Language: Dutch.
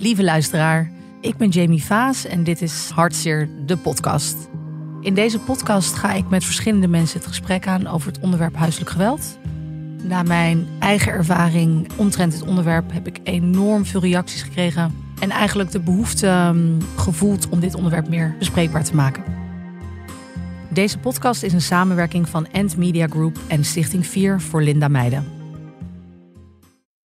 Lieve luisteraar, ik ben Jamie Vaas en dit is Hartzeer, de podcast. In deze podcast ga ik met verschillende mensen het gesprek aan over het onderwerp huiselijk geweld. Na mijn eigen ervaring omtrent het onderwerp heb ik enorm veel reacties gekregen en eigenlijk de behoefte ehm, gevoeld om dit onderwerp meer bespreekbaar te maken. Deze podcast is een samenwerking van End Media Group en Stichting 4 voor Linda Meijden.